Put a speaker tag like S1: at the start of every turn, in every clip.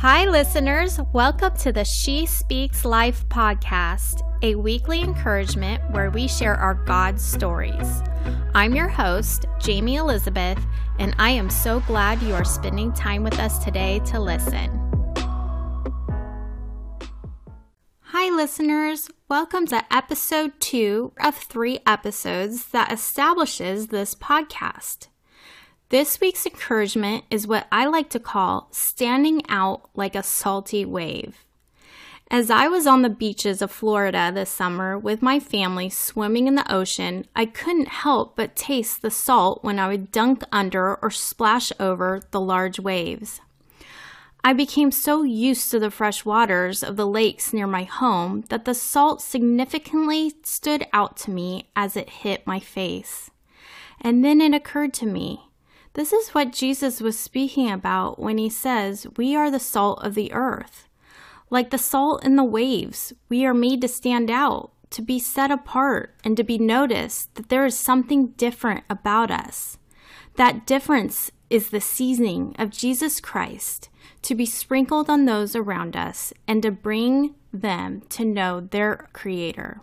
S1: Hi, listeners. Welcome to the She Speaks Life podcast, a weekly encouragement where we share our God stories. I'm your host, Jayme Elizabeth, and I am so glad you are spending time with us today to listen. Hi, listeners. Welcome to episode two of three episodes that establishes this podcast. This week's encouragement is what I like to call standing out like a salty wave. As I was on the beaches of Florida this summer with my family swimming in the ocean, I couldn't help but taste the salt when I would dunk under or splash over the large waves. I became so used to the fresh waters of the lakes near my home that the salt significantly stood out to me as it hit my face. And then it occurred to me this is what Jesus was speaking about when he says, We are the salt of the earth. Like the salt in the waves, we are made to stand out, to be set apart, and to be noticed that there is something different about us. That difference is the seasoning of Jesus Christ to be sprinkled on those around us and to bring them to know their Creator.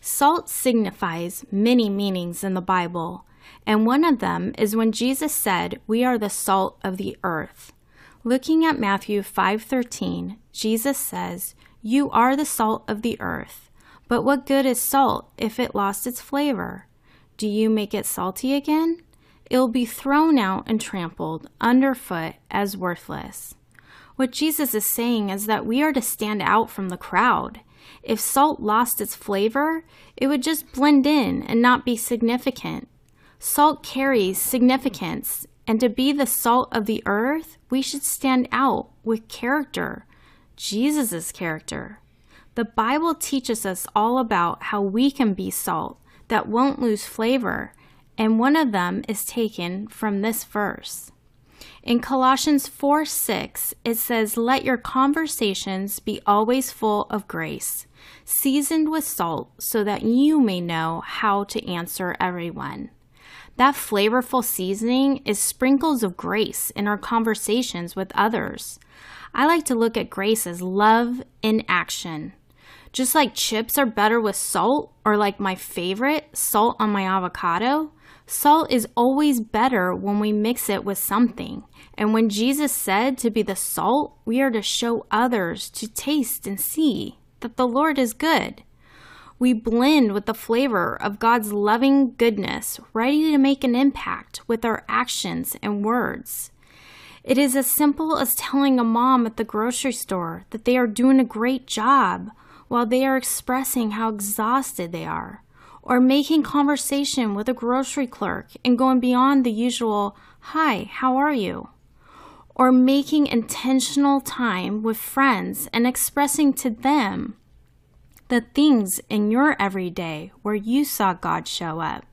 S1: Salt signifies many meanings in the Bible, and one of them is when Jesus said, "We are the salt of the earth." Looking at Matthew 5:13, Jesus says, "You are the salt of the earth." But what good is salt if it lost its flavor? Do you make it salty again? It'll be thrown out and trampled underfoot as worthless. What Jesus is saying is that we are to stand out from the crowd. If salt lost its flavor, it would just blend in and not be significant. Salt carries significance, and to be the salt of the earth, we should stand out with character, Jesus' character. The Bible teaches us all about how we can be salt that won't lose flavor, and one of them is taken from this verse. In Colossians 4 6, it says, Let your conversations be always full of grace, seasoned with salt, so that you may know how to answer everyone. That flavorful seasoning is sprinkles of grace in our conversations with others. I like to look at grace as love in action. Just like chips are better with salt, or like my favorite, salt on my avocado, salt is always better when we mix it with something. And when Jesus said to be the salt, we are to show others to taste and see that the Lord is good. We blend with the flavor of God's loving goodness, ready to make an impact with our actions and words. It is as simple as telling a mom at the grocery store that they are doing a great job while they are expressing how exhausted they are, or making conversation with a grocery clerk and going beyond the usual, Hi, how are you? Or making intentional time with friends and expressing to them the things in your everyday where you saw God show up.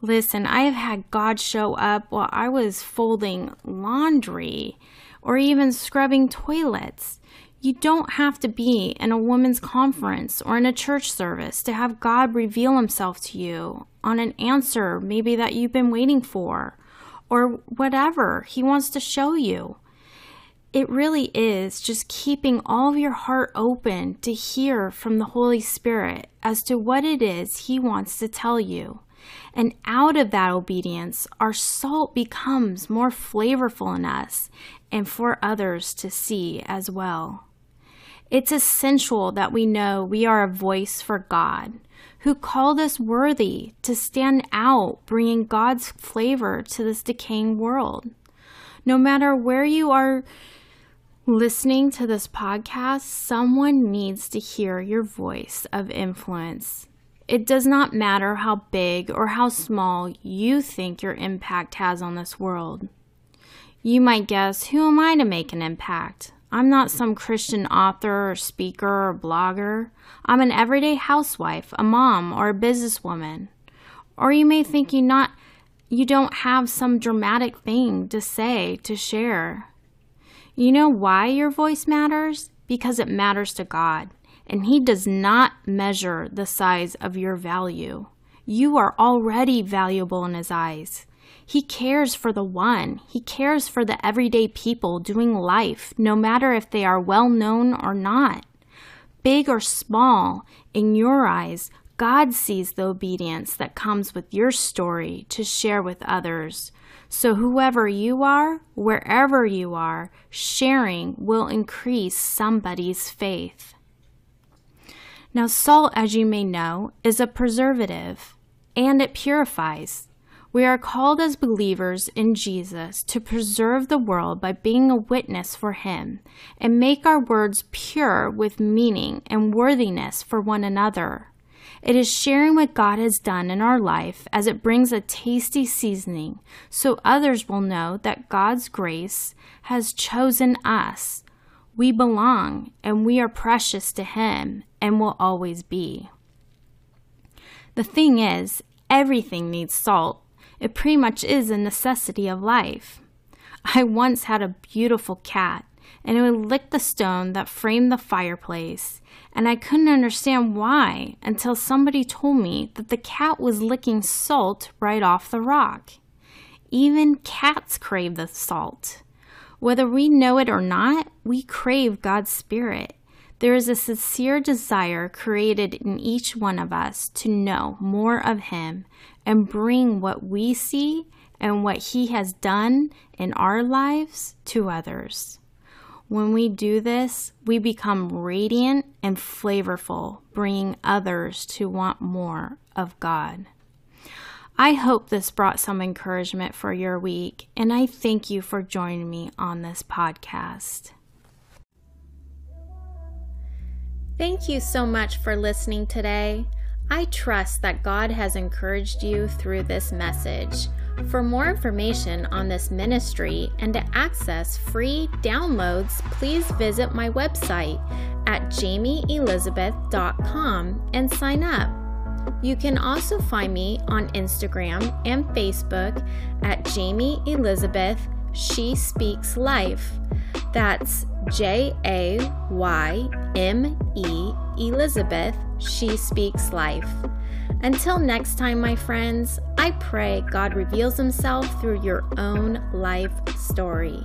S1: Listen, I have had God show up while I was folding laundry or even scrubbing toilets. You don't have to be in a women's conference or in a church service to have God reveal himself to you on an answer maybe that you've been waiting for or whatever he wants to show you it really is just keeping all of your heart open to hear from the Holy Spirit as to what it is He wants to tell you. And out of that obedience, our salt becomes more flavorful in us and for others to see as well. It's essential that we know we are a voice for God, who called us worthy to stand out, bringing God's flavor to this decaying world. No matter where you are listening to this podcast, someone needs to hear your voice of influence. It does not matter how big or how small you think your impact has on this world. You might guess, who am I to make an impact? I'm not some Christian author or speaker or blogger. I'm an everyday housewife, a mom, or a businesswoman. Or you may think you not you don't have some dramatic thing to say, to share. You know why your voice matters? Because it matters to God, and He does not measure the size of your value. You are already valuable in His eyes. He cares for the one. He cares for the everyday people doing life, no matter if they are well known or not. Big or small, in your eyes, God sees the obedience that comes with your story to share with others. So, whoever you are, wherever you are, sharing will increase somebody's faith. Now, salt, as you may know, is a preservative and it purifies. We are called as believers in Jesus to preserve the world by being a witness for Him and make our words pure with meaning and worthiness for one another. It is sharing what God has done in our life as it brings a tasty seasoning so others will know that God's grace has chosen us. We belong and we are precious to Him and will always be. The thing is, everything needs salt it pretty much is a necessity of life. I once had a beautiful cat, and it would lick the stone that framed the fireplace, and I couldn't understand why until somebody told me that the cat was licking salt right off the rock. Even cats crave the salt. Whether we know it or not, we crave God's Spirit. There is a sincere desire created in each one of us to know more of Him and bring what we see and what He has done in our lives to others. When we do this, we become radiant and flavorful, bringing others to want more of God. I hope this brought some encouragement for your week, and I thank you for joining me on this podcast. Thank you so much for listening today. I trust that God has encouraged you through this message. For more information on this ministry and to access free downloads, please visit my website at jaymeelizabeth.com and sign up. You can also find me on Instagram and Facebook at Jayme Elizabeth She Speaks Life. That's J A Y M E Elizabeth, She Speaks Life. Until next time, my friends, I pray God reveals Himself through your own life story.